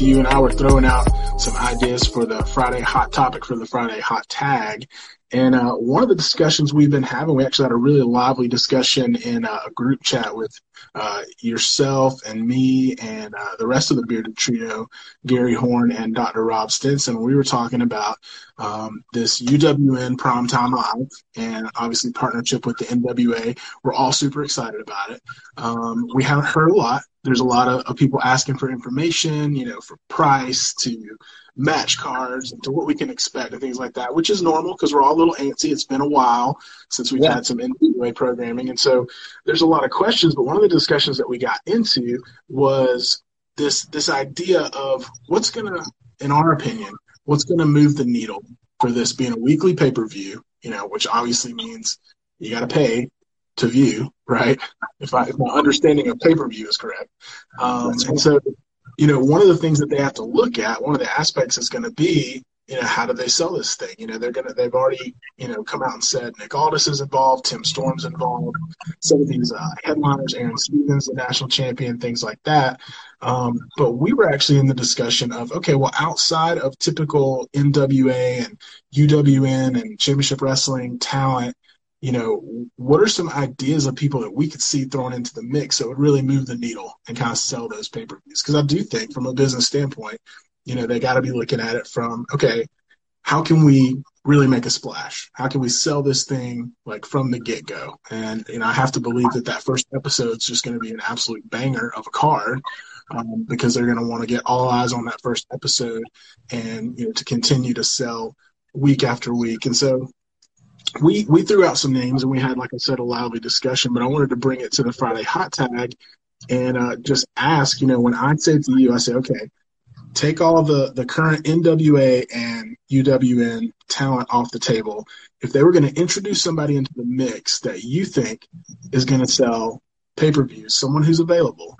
you and I were throwing out some ideas for the Friday hot topic for the Friday hot tag. And uh, one of the discussions we've been having, we actually had a really lively discussion in uh, a group chat with uh, yourself and me and uh, the rest of the Bearded Trio, Gary Horn and Dr. Rob Stinson. We were talking about um, this UWN Primetime Live and obviously partnership with the NWA. We're all super excited about it. Um, we haven't heard a lot. There's a lot of, of people asking for information, you know, for price to match cards and to what we can expect and things like that, which is normal because we're all a little antsy. It's been a while since we've yeah. had some NWA programming. And so there's a lot of questions, but one of the discussions that we got into was this this idea of what's gonna, in our opinion, what's gonna move the needle for this being a weekly pay per view, you know, which obviously means you gotta pay to view, right? If, I, if my understanding of pay per view is correct. Um, and so you know, one of the things that they have to look at, one of the aspects is going to be, you know, how do they sell this thing? You know, they're going to, they've already, you know, come out and said Nick Aldis is involved, Tim Storm's involved, some of these uh, headliners, Aaron Stevens, the national champion, things like that. Um, but we were actually in the discussion of, okay, well, outside of typical NWA and UWN and championship wrestling talent, you know, what are some ideas of people that we could see thrown into the mix that would really move the needle and kind of sell those pay per views? Because I do think, from a business standpoint, you know, they got to be looking at it from, okay, how can we really make a splash? How can we sell this thing like from the get go? And you know, I have to believe that that first episode is just going to be an absolute banger of a card. Um, because they're going to want to get all eyes on that first episode and you know to continue to sell week after week and so we we threw out some names and we had, like I said, a lively discussion. But I wanted to bring it to the Friday hot tag and uh, just ask. You know, when I say to you, I say, okay, take all the the current NWA and UWN talent off the table. If they were going to introduce somebody into the mix that you think is going to sell pay per views, someone who's available,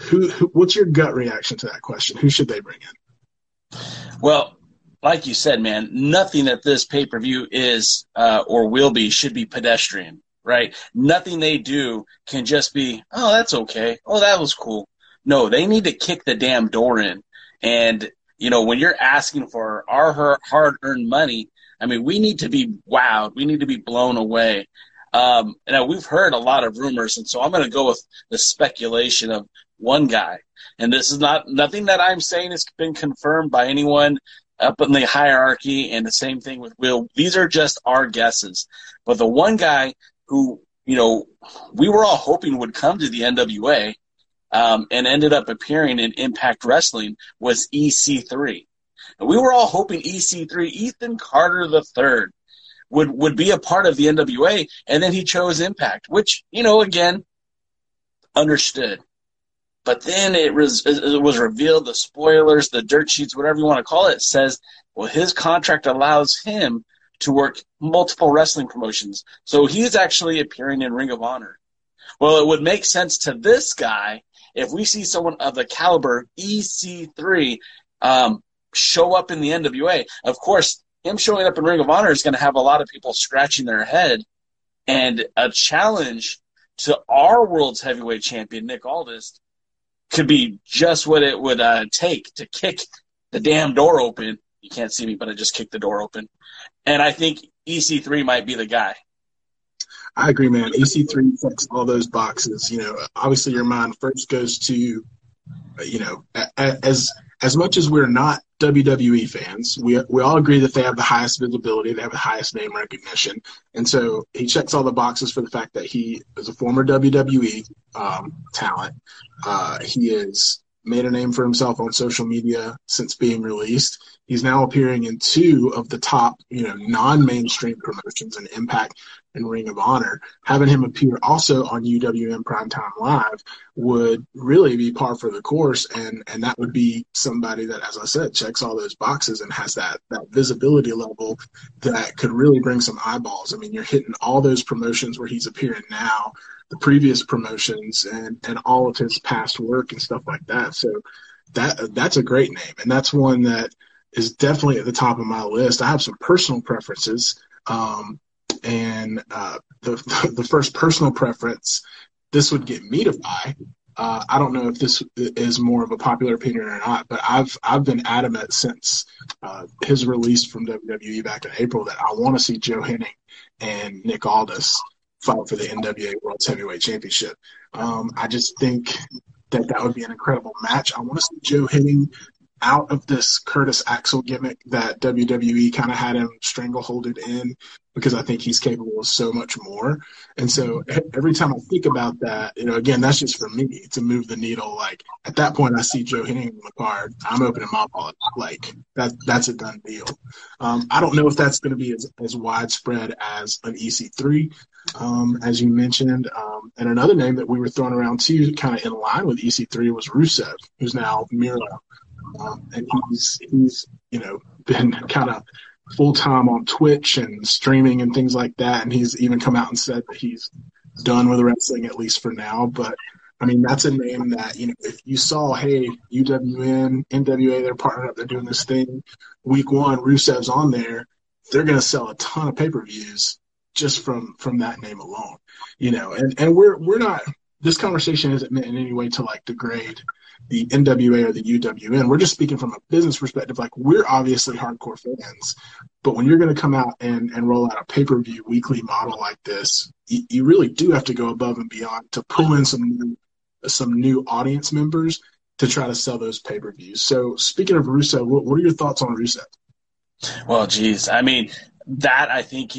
who, who what's your gut reaction to that question? Who should they bring in? Well, like you said, man, nothing at this pay per view is uh, or will be should be pedestrian, right? Nothing they do can just be, oh, that's okay. Oh, that was cool. No, they need to kick the damn door in. And, you know, when you're asking for our hard earned money, I mean, we need to be wowed. We need to be blown away. Um, and we've heard a lot of rumors, and so I'm going to go with the speculation of one guy. And this is not nothing that I'm saying has been confirmed by anyone up in the hierarchy, and the same thing with Wil. These are just our guesses. But the one guy who, you know, we were all hoping would come to the NWA um, and ended up appearing in Impact Wrestling was EC3. And we were all hoping EC3, Ethan Carter III, would, would be a part of the NWA, and then he chose Impact, which, you know, again, understood. But then it was it was revealed the spoilers, the dirt sheets, whatever you want to call it, says well his contract allows him to work multiple wrestling promotions. So he's actually appearing in Ring of Honor. Well, it would make sense to this guy if we see someone of the caliber EC3 um, show up in the NWA. Of course, him showing up in Ring of Honor is going to have a lot of people scratching their head, and a challenge to our world's heavyweight champion Nick Aldis could be just what it would uh, take to kick the damn door open. You can't see me, but I just kicked the door open. And I think EC3 might be the guy. I agree, man. EC3 checks all those boxes. You know, obviously your mind first goes to, you know, as as much as we're not WWE fans, we we all agree that they have the highest visibility, they have the highest name recognition, and so he checks all the boxes for the fact that he is a former WWE um, talent. Uh, he has made a name for himself on social media since being released. He's now appearing in two of the top, you know, non-mainstream promotions in Impact and Ring of Honor. Having him appear also on UWN Primetime Live would really be par for the course, and and that would be somebody that, as I said, checks all those boxes and has that that visibility level that could really bring some eyeballs. I mean, you're hitting all those promotions where he's appearing now, the previous promotions, and and all of his past work and stuff like that. So that that's a great name, and that's one that is definitely at the top of my list. I have some personal preferences. Um, and uh, the, the first personal preference, this would get me to buy, uh, I don't know if this is more of a popular opinion or not, but I've I've been adamant since uh, his release from WWE back in April that I want to see Joe Hennig and Nick Aldis fight for the NWA World Heavyweight Championship. Um, I just think that that would be an incredible match. I want to see Joe Hennig out of this Curtis Axel gimmick that WWE kind of had him strangleholded in because I think he's capable of so much more. And so every time I think about that, you know, again, that's just for me to move the needle. Like at that point, I see Joe Hennig on the card. I'm opening my wallet. Like that, that's a done deal. Um, I don't know if that's going to be as, as widespread as an EC3, um, as you mentioned. Um, and another name that we were throwing around too, kind of in line with EC3 was Rusev, who's now Miro. And he's he's you know been kind of full time on Twitch and streaming and things like that. And he's even come out and said that he's done with wrestling at least for now. But I mean, that's a name that you know if you saw, hey, UWN, NWA, they're partnered up, they're doing this thing. Week one, Rusev's on there. They're going to sell a ton of pay per views just from from that name alone, you know. And and we're we're not. This conversation isn't meant in any way to like degrade the NWA or the UWN. We're just speaking from a business perspective. Like we're obviously hardcore fans, but when you're going to come out and, and roll out a pay per view weekly model like this, you, you, really do have to go above and beyond to pull in some new some new audience members to try to sell those pay per views. So speaking of Rusev, what, what are your thoughts on Rusev? Well, geez, I mean that I think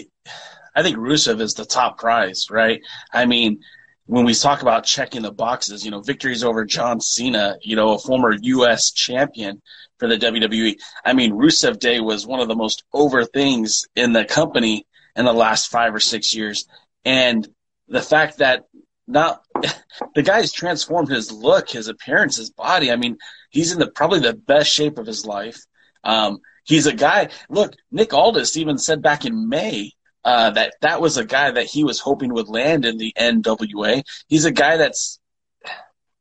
I think Rusev is the top prize, right? I mean when we talk about checking the boxes, you know, victories over John Cena, you know, a former U.S. champion for the WWE. I mean, Rusev Day was one of the most over things in the company in the last five or six years. And the fact that not the guy's transformed his look, his appearance, his body. I mean, he's in the probably the best shape of his life. Um, he's a guy. Look, Nick Aldis even said back in May uh, that that was a guy that he was hoping would land in the NWA. He's a guy that's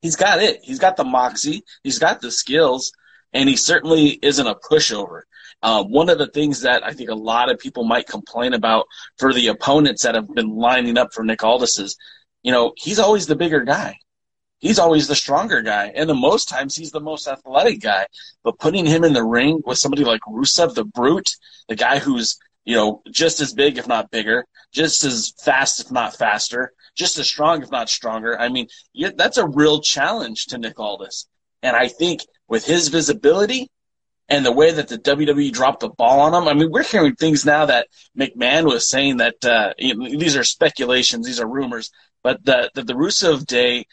he's got it. He's got the moxie. He's got the skills, and he certainly isn't a pushover. Uh, one of the things that I think a lot of people might complain about for the opponents that have been lining up for Nick Aldis is, you know, he's always the bigger guy. He's always the stronger guy, and the most times he's the most athletic guy. But putting him in the ring with somebody like Rusev, the brute, the guy who's you know, just as big, if not bigger, just as fast, if not faster, just as strong, if not stronger. I mean, that's a real challenge to Nick Aldis. And I think with his visibility and the way that the WWE dropped the ball on him, I mean, we're hearing things now that McMahon was saying that uh, these are speculations, these are rumors, but that the, the Rusev Day,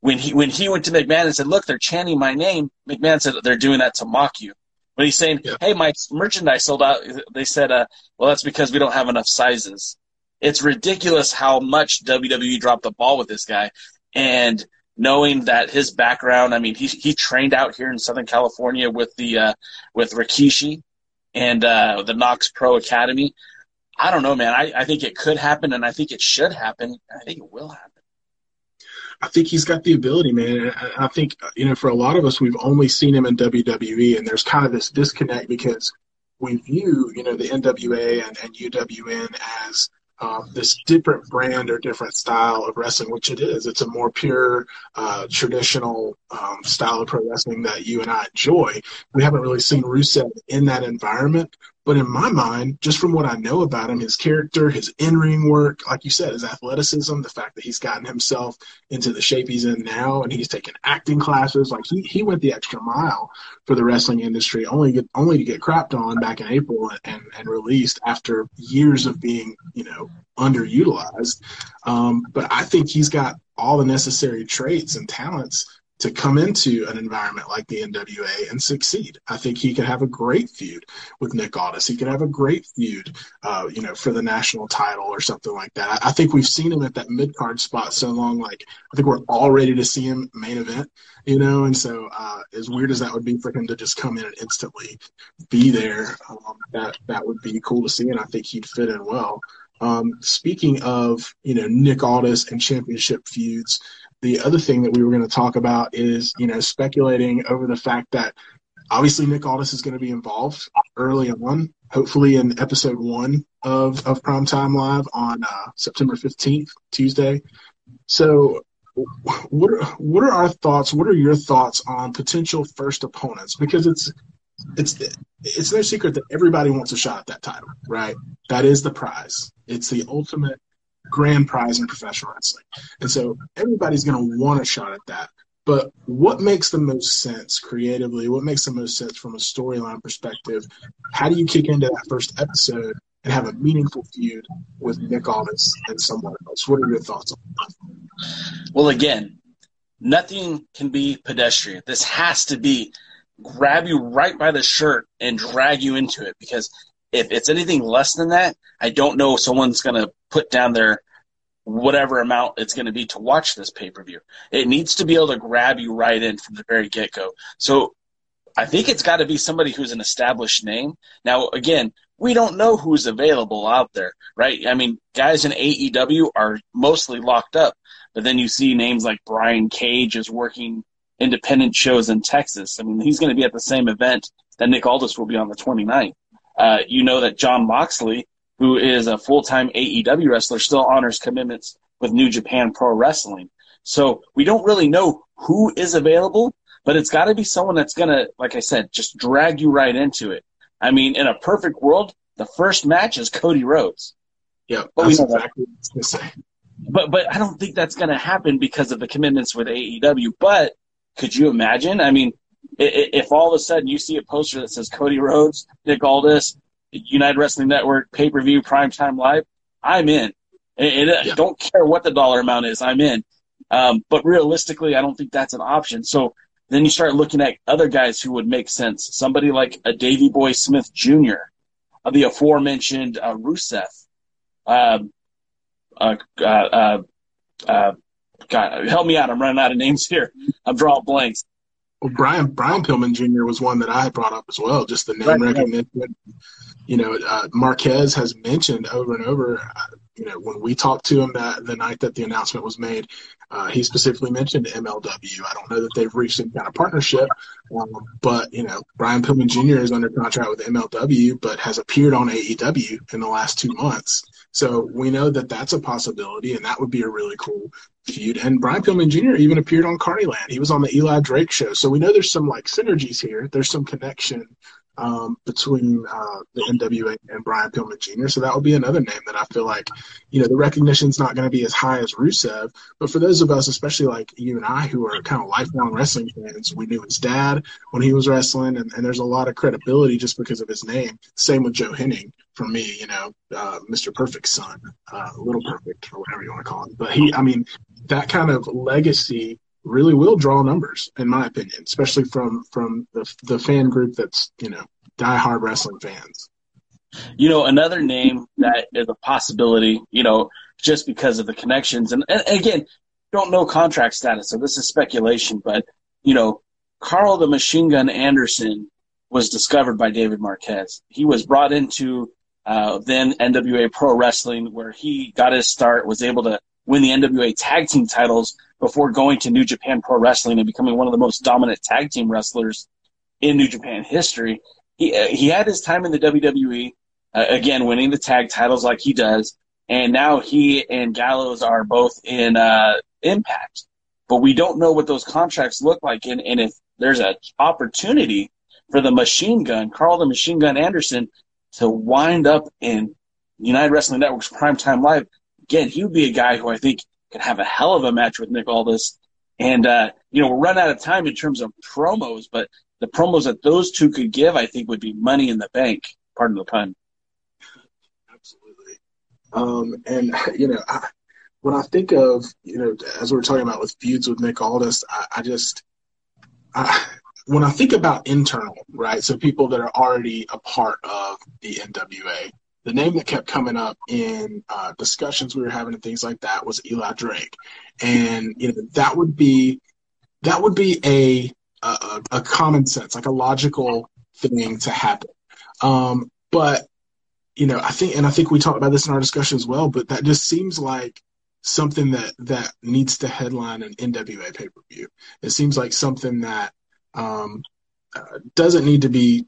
when he when he went to McMahon and said, "Look, they're chanting my name," McMahon said they're doing that to mock you. But he's saying, yeah. "Hey, my merchandise sold out." They said, uh, "Well, that's because we don't have enough sizes." It's ridiculous how much WWE dropped the ball with this guy, and knowing that his background. I mean, he he trained out here in Southern California with the uh, with Rikishi and uh, the KnokX Pro Academy. I don't know, man. I, I think it could happen, and I think it should happen. I think it will happen. I think he's got the ability, man. I think you know, for a lot of us, we've only seen him in WWE, and there's kind of this disconnect because we view you know the NWA and, and UWN as um, this different brand or different style of wrestling, which it is. It's a more pure, uh, traditional um, style of pro wrestling that you and I enjoy. We haven't really seen Rusev in that environment, but in my mind, just from what I know about him, his character, his in ring work, like you said, his athleticism, the fact that he's gotten himself into the shape he's in now and he's taken acting classes, like he, he went the extra mile for the wrestling industry, only get, only to get crapped on back in April and, and released after years of being, you know, underutilized. Um, but I think he's got all the necessary traits and talents to come into an environment like the NWA and succeed. I think he could have a great feud with Nick Aldis. He could have a great feud, uh, you know, for the national title or something like that. I think we've seen him at that mid card spot so long. Like I think we're all ready to see him main event, you know. And so, uh, as weird as that would be for him to just come in and instantly be there, um, that that would be cool to see, and I think he'd fit in well. Um, speaking of, you know, Nick Aldis and championship feuds, the other thing that we were going to talk about is, you know, speculating over the fact that obviously Nick Aldis is going to be involved early on, hopefully in episode one of, of Primetime Live on uh, September 15th, Tuesday. So what are, what are our thoughts? What are your thoughts on potential first opponents? Because it's it's it's no secret that everybody wants a shot at that title, right? That is the prize. It's the ultimate grand prize in professional wrestling, and so everybody's going to want a shot at that. But what makes the most sense creatively? What makes the most sense from a storyline perspective? How do you kick into that first episode and have a meaningful feud with Nick Aldis and someone else? What are your thoughts on that? Well, again, nothing can be pedestrian. This has to be grab you right by the shirt and drag you into it because if it's anything less than that, I don't know if someone's going to put down their whatever amount it's going to be to watch this pay per view. It needs to be able to grab you right in from the very get go. So I think it's got to be somebody who's an established name. Now, again, we don't know who's available out there, right? I mean, guys in AEW are mostly locked up, but then you see names like Brian Cage is working independent shows in Texas. I mean, he's going to be at the same event that Nick Aldis will be on the 29th. Uh, you know that Jon Moxley who is a full time AEW wrestler, still honors commitments with New Japan Pro Wrestling. So we don't really know who is available, but it's got to be someone that's going to, like I said, just drag you right into it. I mean, in a perfect world, the first match is Cody Rhodes. Yeah, but that's exactly what I was say. But but I don't think that's going to happen because of the commitments with AEW. But could you imagine? I mean, if all of a sudden you see a poster that says Cody Rhodes, Nick Aldis, United Wrestling Network, pay per view, primetime live, I'm in. And, yeah. don't care what the dollar amount is, I'm in. Um, but realistically, I don't think that's an option. So then you start looking at other guys who would make sense. Somebody like a Davy Boy Smith Jr., uh, the aforementioned uh, Rusev. Um, uh, uh, uh, uh, God, help me out. I'm running out of names here. I'm drawing blanks. Well, Brian Brian Pillman Jr. was one that I had brought up as well. Just the name right, recognition. You know, uh, Marquez has mentioned over and over. Uh, you know, when we talked to him that the night that the announcement was made, uh, he specifically mentioned MLW. I don't know that they've reached any kind of partnership, um, but you know, Brian Pillman Jr. is under contract with MLW, but has appeared on AEW in the last two months. So we know that that's a possibility, and that would be a really cool feud. And Brian Pillman Jr. even appeared on Carnyland. He was on the Eli Drake show. So we know there's some like synergies here. There's some connection um, between uh, the NWA and Brian Pillman Jr. So that would be another name that I feel like, you know, the recognition's not going to be as high as Rusev. But for those of us, especially like you and I, who are kind of lifelong wrestling fans, we knew his dad when he was wrestling, and, and there's a lot of credibility just because of his name. Same with Joe Hennig for me, you know, uh, Mr. Perfect's son, uh, Little Perfect, or whatever you want to call him. But he, I mean, that kind of legacy really will draw numbers, in my opinion, especially from from the the fan group that's you know diehard wrestling fans. You know, another name that is a possibility, you know, just because of the connections, and, and again, don't know contract status, so this is speculation, but you know, Karl the Machine Gun Anderson was discovered by David Marquez. He was brought into uh, then NWA Pro Wrestling, where he got his start, was able to win the NWA tag team titles before going to New Japan Pro Wrestling and becoming one of the most dominant tag team wrestlers in New Japan history. He uh, he had his time in the WWE, uh, again winning the tag titles like he does, and now he and Gallows are both in uh, Impact. But we don't know what those contracts look like, and, and if there's an opportunity for the Machine Gun, Karl the Machine Gun Anderson, to wind up in United Wrestling Network's Primetime Live, again, he would be a guy who I think could have a hell of a match with Nick Aldis. And, uh, you know, we're running out of time in terms of promos, but the promos that those two could give, I think, would be money in the bank. Pardon the pun. Absolutely. Um, and, you know, I, when I think of, you know, as we are talking about with feuds with Nick Aldis, I, I just, I, when I think about internal, right? So people that are already a part of the NWA, the name that kept coming up in uh, discussions we were having and things like that was Eli Drake, and you know that would be that would be a a, a common sense, like a logical thing to happen. Um, but you know, I think, and I think we talked about this in our discussion as well. But that just seems like something that that needs to headline an NWA pay per view. It seems like something that um, uh, doesn't need to be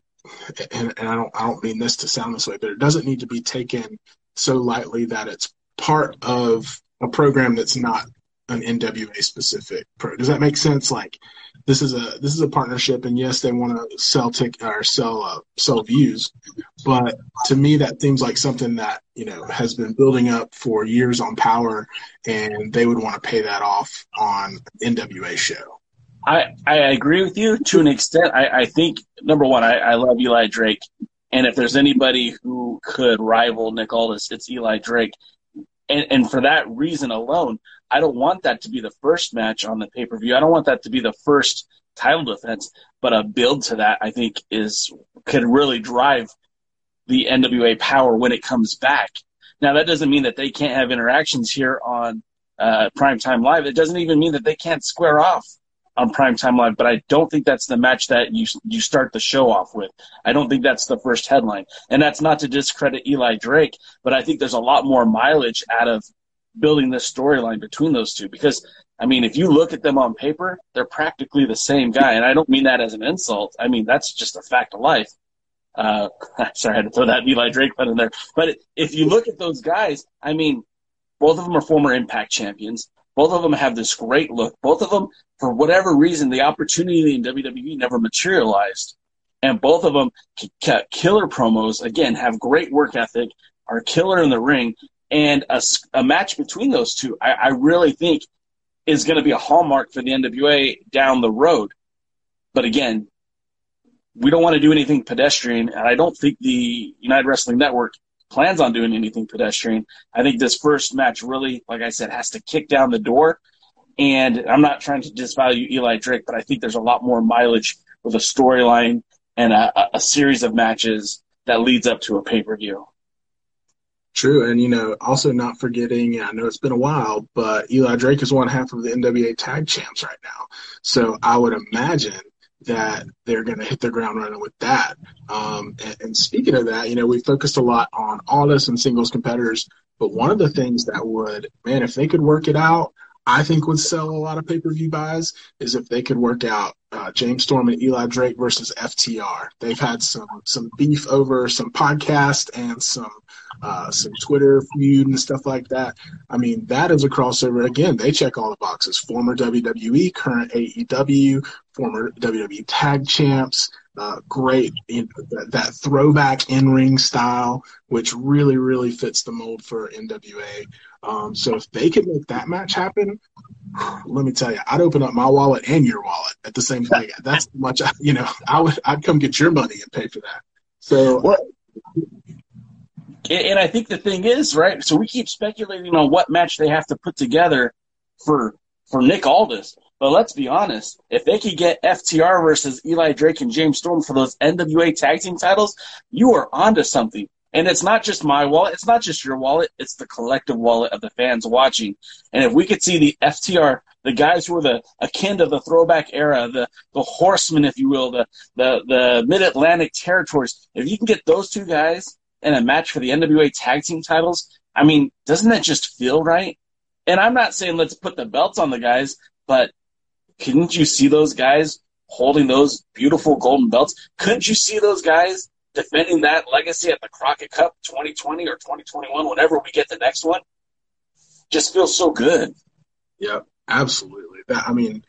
and, and I don't I don't mean this to sound this way, but it doesn't need to be taken so lightly that it's part of a program that's not an NWA specific pro. Does that make sense? Like this is a this is a partnership, and yes, they want to sell tick or sell uh, sell views, but to me that seems like something that you know has been building up for years on Power, and they would want to pay that off on NWA show. I, I agree with you to an extent. I, I think number one, I, I love Eli Drake, and if there's anybody who could rival Nick Aldis, it's Eli Drake. And, and for that reason alone, I don't want that to be the first match on the pay per view. I don't want that to be the first title defense, but a build to that I think is could really drive the NWA power when it comes back. Now that doesn't mean that they can't have interactions here on uh, Primetime Live. It doesn't even mean that they can't square off on Primetime Live, but I don't think that's the match that you you start the show off with. I don't think that's the first headline, and that's not to discredit Eli Drake, but I think there's a lot more mileage out of building this storyline between those two because. I mean, if you look at them on paper, they're practically the same guy, and I don't mean that as an insult. I mean that's just a fact of life. Uh, sorry, I had to throw that Eli Drake pun in there. But if you look at those guys, I mean, both of them are former Impact champions. Both of them have this great look. Both of them, for whatever reason, the opportunity in WWE never materialized. And both of them cut killer promos. Again, have great work ethic, are killer in the ring, and a, a match between those two, I, I really think, is going to be a hallmark for the NWA down the road. But again, we don't want to do anything pedestrian, and I don't think the United Wrestling Network plans on doing anything pedestrian. I think this first match really, like I said, has to kick down the door. And I'm not trying to disvalue Eli Drake, but I think there's a lot more mileage with a storyline and a, a series of matches that leads up to a pay per view. True, and you know, also not forgetting. I know it's been a while, but Eli Drake is one half of the NWA Tag Champs right now. So I would imagine that they're going to hit the ground running with that. Um, and, and, speaking of that, you know, we focused a lot on Aldis and singles competitors, but one of the things that would, man, if they could work it out, I think would sell a lot of pay per view buys is if they could work out uh, James Storm and Eli Drake versus FTR. They've had some some beef over some podcast and some uh, some Twitter feud and stuff like that. I mean, that is a crossover. Again, they check all the boxes. Former WWE, current AEW, former WWE tag champs. Uh, great you know, that, that, throwback in ring style, which really, really fits the mold for NWA. Um, so if they could make that match happen, let me tell you, I'd open up my wallet and your wallet at the same time. That's much, you know, I would, I'd come get your money and pay for that. So, well, and I think the thing is, right? So we keep speculating on what match they have to put together for for Nick Aldis. But let's be honest, if they could get FTR versus Eli Drake and James Storm for those NWA tag team titles, you are onto something. And it's not just my wallet, it's not just your wallet, it's the collective wallet of the fans watching. And if we could see the FTR, the guys who are the akin to the throwback era, the the horsemen, if you will, the the, the mid Atlantic territories, if you can get those two guys in a match for the NWA tag team titles, I mean, doesn't that just feel right? And I'm not saying let's put the belts on the guys, but couldn't you see those guys holding those beautiful golden belts? Couldn't you see those guys defending that legacy at the Crockett Cup 2020 or 2021, whenever we get the next one? Just feels so good. Yeah, absolutely. That I mean,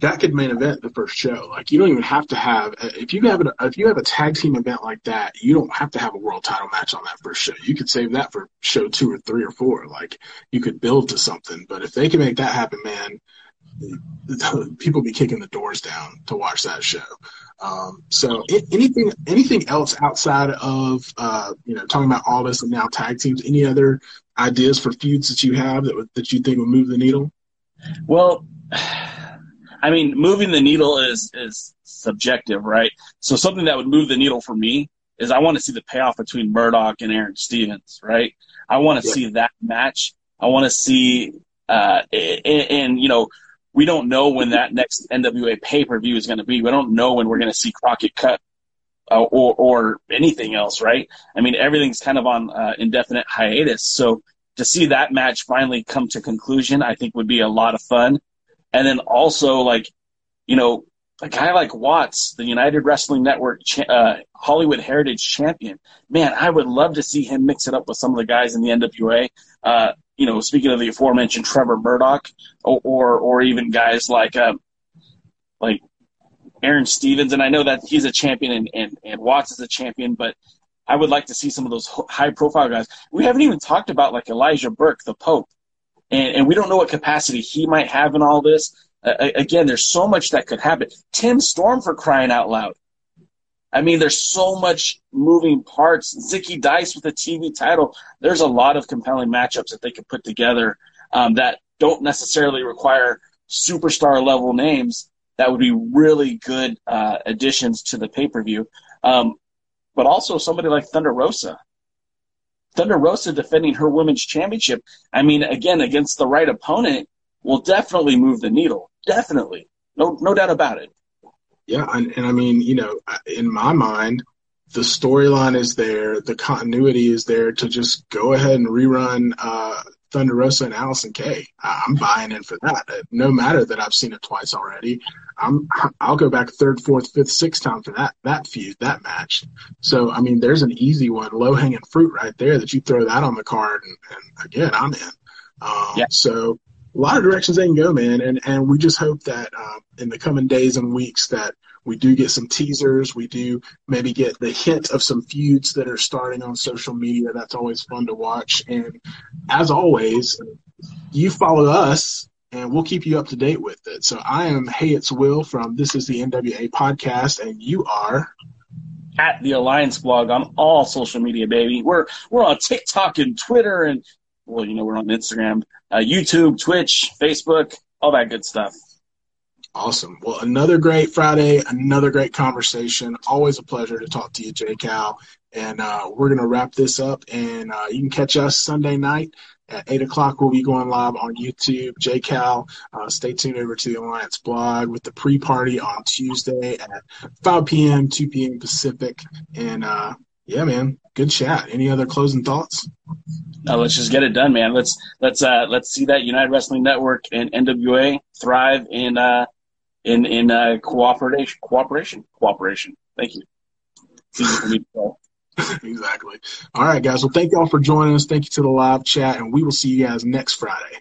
that could main event the first show. Like you don't even have to have if you have a if you have a tag team event like that, you don't have to have a world title match on that first show. You could save that for show two or three or four. Like you could build to something. But if they can make that happen, man, people be kicking the doors down to watch that show. Um, so anything anything else outside of uh, you know talking about all this and now tag teams? Any other ideas for feuds that you have that that you think would move the needle? Well. I mean, moving the needle is is subjective, right? So something that would move the needle for me is I want to see the payoff between Murdoch and Aaron Stevens, right? I want to yeah. see that match. I want to see, uh, and, and, you know, we don't know when that next NWA pay per view is going to be. We don't know when we're going to see Crockett Cup uh, or or anything else, right? I mean, everything's kind of on uh, indefinite hiatus. So to see that match finally come to conclusion, I think would be a lot of fun. And then also like, you know, a guy like Watts, the United Wrestling Network uh, Hollywood Heritage Champion, man, I would love to see him mix it up with some of the guys in the NWA. Uh, you know, speaking of the aforementioned Trevor Murdoch, or or, or even guys like uh, like Aaron Stevens, and I know that he's a champion and, and, and Watts is a champion, but I would like to see some of those high profile guys. We haven't even talked about like Elijah Burke, the Pope, and, and we don't know what capacity he might have in all this. Uh, again, there's so much that could happen. Tim Storm for crying out loud. I mean, there's so much moving parts. Zicky Dice with a TV title. There's a lot of compelling matchups that they could put together um, that don't necessarily require superstar level names. That would be really good uh, additions to the pay per view. Um, but also somebody like Thunder Rosa. Thunder Rosa defending her women's championship. I mean, again, against the right opponent, will definitely move the needle. Definitely, no, no doubt about it. Yeah, and, and I mean, you know, in my mind, the storyline is there, the continuity is there to just go ahead and rerun uh, Thunder Rosa and Allysin Kay. I'm buying in for that. No matter that I've seen it twice already, I'm I'll go back third, fourth, fifth, sixth time for that that feud, that match. So I mean, there's an easy one, low hanging fruit right there that you throw that on the card, and, and again, I'm in. Um, yeah. So a lot of directions they can go, man, and and we just hope that uh, in the coming days and weeks that we do get some teasers. We do maybe get the hint of some feuds that are starting on social media. That's always fun to watch. And as always, you follow us and we'll keep you up to date with it. So I am Hey It's Will from This is the NWA podcast, and you are at the Alliance blog on all social media, baby. We're we're on TikTok and Twitter, and well, you know, we're on Instagram, uh, YouTube, Twitch, Facebook, all that good stuff. Awesome. Well, another great Friday, another great conversation. Always a pleasure to talk to you, Jay Cal. And uh, we're going to wrap this up. And uh, you can catch us Sunday night at 8 o'clock. We'll be going live on YouTube. Jay Cal, uh, stay tuned over to the Alliance blog with the pre party on Tuesday at 5 p.m., 2 p.m. Pacific. And uh, yeah, man, good chat. Any other closing thoughts? Let's just get it done, man. Let's let's uh, let's see that United Wrestling Network and NWA thrive and uh, in in uh, cooperation, cooperation, cooperation. Thank you. exactly. All right, guys. Well, thank y'all for joining us. Thank you to the live chat, and we will see you guys next Friday.